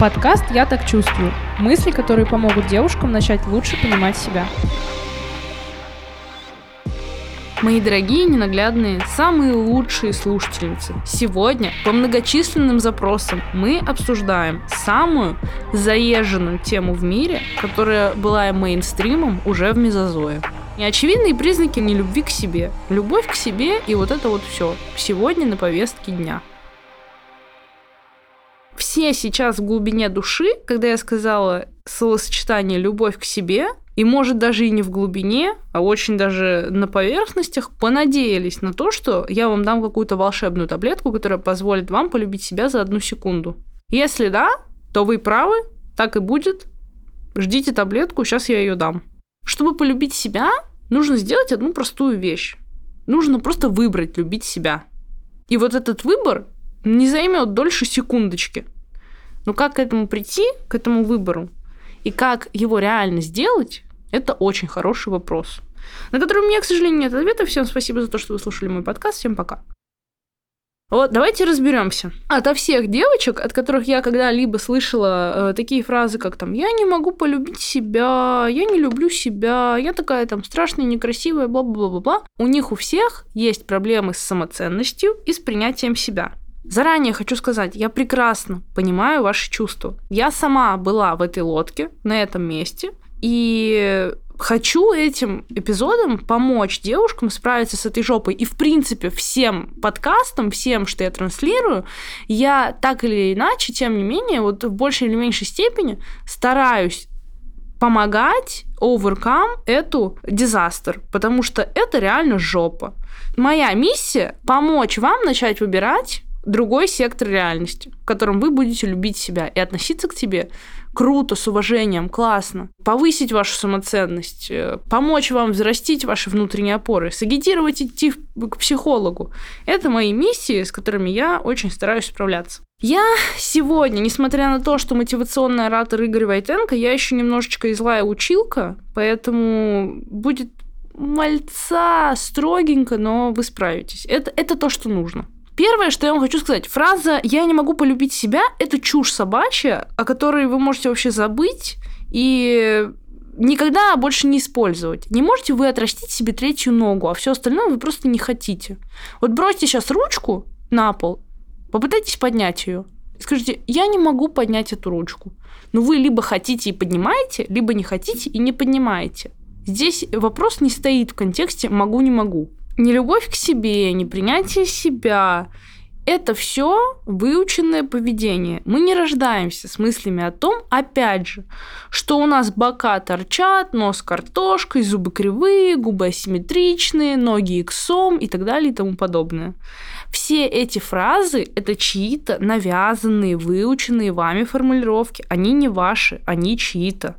Подкаст «Я так чувствую». Мысли, которые помогут девушкам начать лучше понимать себя. Мои дорогие ненаглядные, самые лучшие слушательницы, сегодня по многочисленным запросам мы обсуждаем самую заезженную тему в мире, которая была мейнстримом уже в мезозое. Неочевидные признаки нелюбви к себе, любовь к себе и вот это вот все сегодня на повестке дня все сейчас в глубине души, когда я сказала словосочетание «любовь к себе», и, может, даже и не в глубине, а очень даже на поверхностях, понадеялись на то, что я вам дам какую-то волшебную таблетку, которая позволит вам полюбить себя за одну секунду. Если да, то вы правы, так и будет. Ждите таблетку, сейчас я ее дам. Чтобы полюбить себя, нужно сделать одну простую вещь. Нужно просто выбрать любить себя. И вот этот выбор не займет дольше секундочки. Но как к этому прийти, к этому выбору, и как его реально сделать, это очень хороший вопрос, на который у меня, к сожалению, нет ответа. Всем спасибо за то, что вы слушали мой подкаст. Всем пока. Вот давайте разберемся. Ото всех девочек, от которых я когда-либо слышала э, такие фразы, как там «я не могу полюбить себя», «я не люблю себя», «я такая там страшная, некрасивая», бла-бла-бла-бла, у них у всех есть проблемы с самоценностью и с принятием себя. Заранее хочу сказать, я прекрасно понимаю ваши чувства. Я сама была в этой лодке, на этом месте, и хочу этим эпизодом помочь девушкам справиться с этой жопой. И, в принципе, всем подкастам, всем, что я транслирую, я так или иначе, тем не менее, вот в большей или меньшей степени стараюсь помогать overcome эту дизастер, потому что это реально жопа. Моя миссия – помочь вам начать выбирать другой сектор реальности, в котором вы будете любить себя и относиться к тебе круто, с уважением, классно, повысить вашу самоценность, э, помочь вам взрастить ваши внутренние опоры, сагитировать идти к психологу. Это мои миссии, с которыми я очень стараюсь справляться. Я сегодня, несмотря на то, что мотивационный оратор Игорь Войтенко, я еще немножечко и злая училка, поэтому будет мальца строгенько, но вы справитесь. Это, это то, что нужно. Первое, что я вам хочу сказать, фраза «я не могу полюбить себя» – это чушь собачья, о которой вы можете вообще забыть и никогда больше не использовать. Не можете вы отрастить себе третью ногу, а все остальное вы просто не хотите. Вот бросьте сейчас ручку на пол, попытайтесь поднять ее. Скажите, я не могу поднять эту ручку. Но вы либо хотите и поднимаете, либо не хотите и не поднимаете. Здесь вопрос не стоит в контексте «могу, не могу» не любовь к себе, не принятие себя. Это все выученное поведение. Мы не рождаемся с мыслями о том, опять же, что у нас бока торчат, нос картошкой, зубы кривые, губы асимметричные, ноги иксом и так далее и тому подобное. Все эти фразы – это чьи-то навязанные, выученные вами формулировки. Они не ваши, они чьи-то.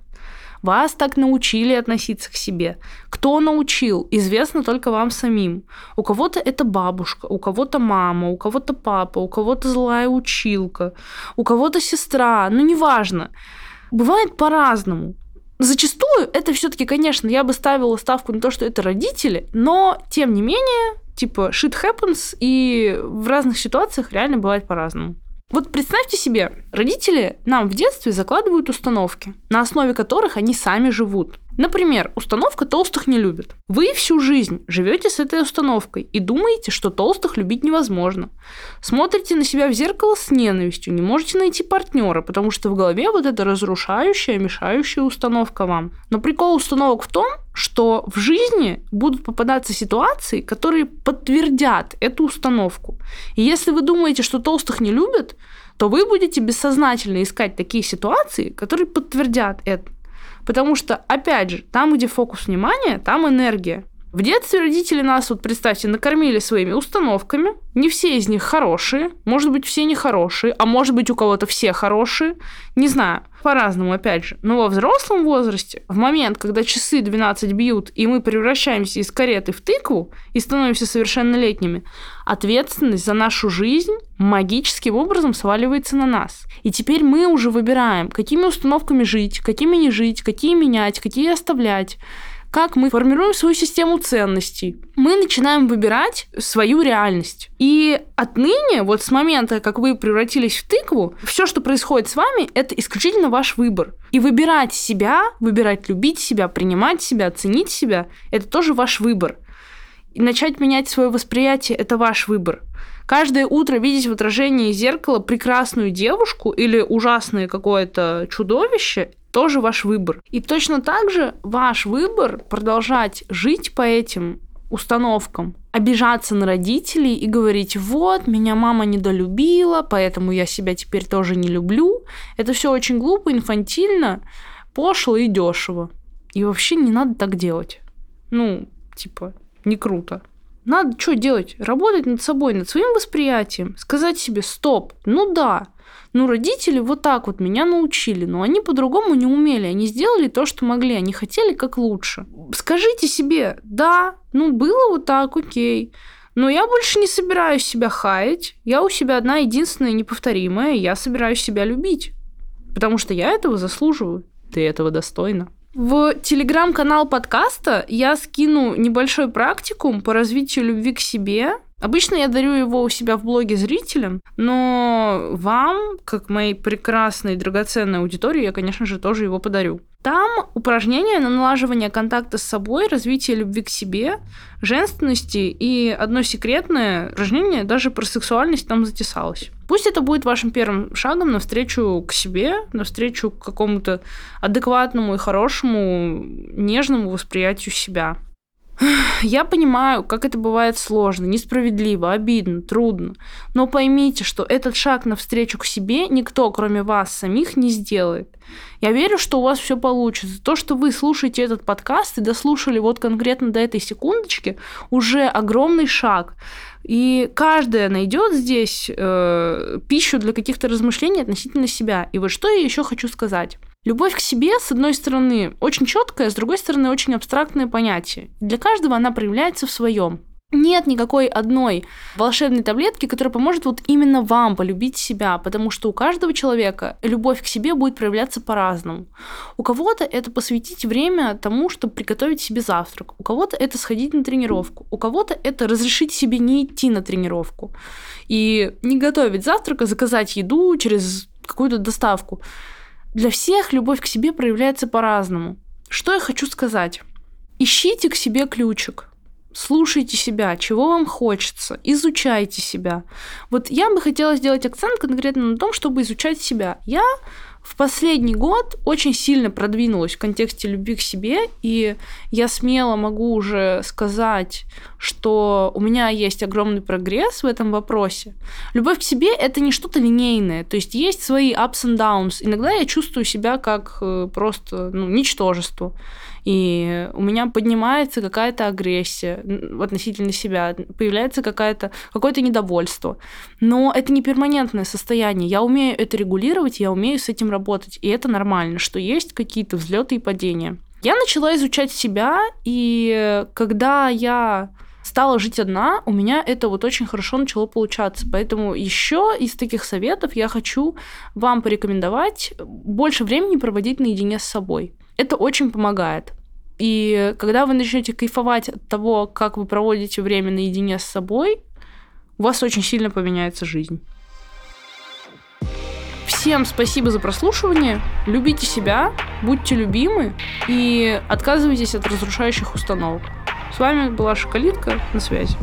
Вас так научили относиться к себе. Кто научил, известно только вам самим. У кого-то это бабушка, у кого-то мама, у кого-то папа, у кого-то злая училка, у кого-то сестра, ну неважно. Бывает по-разному. Зачастую это все-таки, конечно, я бы ставила ставку на то, что это родители, но тем не менее, типа, shit happens, и в разных ситуациях реально бывает по-разному. Вот представьте себе, родители нам в детстве закладывают установки, на основе которых они сами живут. Например, установка толстых не любят. Вы всю жизнь живете с этой установкой и думаете, что толстых любить невозможно. Смотрите на себя в зеркало с ненавистью, не можете найти партнера, потому что в голове вот эта разрушающая, мешающая установка вам. Но прикол установок в том, что в жизни будут попадаться ситуации, которые подтвердят эту установку. И если вы думаете, что толстых не любят, то вы будете бессознательно искать такие ситуации, которые подтвердят это. Потому что, опять же, там, где фокус внимания, там энергия. В детстве родители нас, вот представьте, накормили своими установками. Не все из них хорошие, может быть, все нехорошие, а может быть, у кого-то все хорошие. Не знаю, по-разному, опять же. Но во взрослом возрасте, в момент, когда часы 12 бьют, и мы превращаемся из кареты в тыкву и становимся совершеннолетними, ответственность за нашу жизнь магическим образом сваливается на нас. И теперь мы уже выбираем, какими установками жить, какими не жить, какие менять, какие оставлять как мы формируем свою систему ценностей. Мы начинаем выбирать свою реальность. И отныне, вот с момента, как вы превратились в тыкву, все, что происходит с вами, это исключительно ваш выбор. И выбирать себя, выбирать любить себя, принимать себя, ценить себя, это тоже ваш выбор. И начать менять свое восприятие – это ваш выбор. Каждое утро видеть в отражении зеркала прекрасную девушку или ужасное какое-то чудовище тоже ваш выбор. И точно так же ваш выбор продолжать жить по этим установкам, обижаться на родителей и говорить, вот, меня мама недолюбила, поэтому я себя теперь тоже не люблю. Это все очень глупо, инфантильно, пошло и дешево. И вообще не надо так делать. Ну, типа, не круто. Надо что делать? Работать над собой, над своим восприятием. Сказать себе, стоп, ну да, ну родители вот так вот меня научили, но они по-другому не умели. Они сделали то, что могли, они хотели как лучше. Скажите себе, да, ну было вот так, окей. Но я больше не собираюсь себя хаять. Я у себя одна единственная неповторимая, я собираюсь себя любить. Потому что я этого заслуживаю. Ты этого достойна. В телеграм-канал подкаста я скину небольшой практикум по развитию любви к себе. Обычно я дарю его у себя в блоге зрителям, но вам, как моей прекрасной драгоценной аудитории, я, конечно же, тоже его подарю. Там упражнения на налаживание контакта с собой, развитие любви к себе, женственности и одно секретное упражнение, даже про сексуальность там затесалось. Пусть это будет вашим первым шагом навстречу к себе, навстречу к какому-то адекватному и хорошему, нежному восприятию себя. Я понимаю, как это бывает сложно, несправедливо, обидно, трудно. Но поймите, что этот шаг навстречу к себе никто, кроме вас самих, не сделает. Я верю, что у вас все получится. То, что вы слушаете этот подкаст и дослушали вот конкретно до этой секундочки, уже огромный шаг. И каждая найдет здесь э, пищу для каких-то размышлений относительно себя. И вот что я еще хочу сказать. Любовь к себе, с одной стороны, очень четкое, с другой стороны, очень абстрактное понятие. Для каждого она проявляется в своем. Нет никакой одной волшебной таблетки, которая поможет вот именно вам полюбить себя, потому что у каждого человека любовь к себе будет проявляться по-разному. У кого-то это посвятить время тому, чтобы приготовить себе завтрак, у кого-то это сходить на тренировку, у кого-то это разрешить себе не идти на тренировку и не готовить завтрак, а заказать еду через какую-то доставку. Для всех любовь к себе проявляется по-разному. Что я хочу сказать? Ищите к себе ключик. Слушайте себя, чего вам хочется, изучайте себя. Вот я бы хотела сделать акцент конкретно на том, чтобы изучать себя. Я в последний год очень сильно продвинулась в контексте любви к себе, и я смело могу уже сказать, что у меня есть огромный прогресс в этом вопросе. Любовь к себе — это не что-то линейное, то есть есть свои ups and downs. Иногда я чувствую себя как э, просто ну, ничтожество и у меня поднимается какая-то агрессия относительно себя, появляется какая-то, какое-то недовольство. Но это не перманентное состояние. Я умею это регулировать, я умею с этим работать, и это нормально, что есть какие-то взлеты и падения. Я начала изучать себя, и когда я стала жить одна, у меня это вот очень хорошо начало получаться. Поэтому еще из таких советов я хочу вам порекомендовать больше времени проводить наедине с собой. Это очень помогает. И когда вы начнете кайфовать от того, как вы проводите время наедине с собой, у вас очень сильно поменяется жизнь. Всем спасибо за прослушивание. Любите себя, будьте любимы и отказывайтесь от разрушающих установок. С вами была Шоколитка. На связи.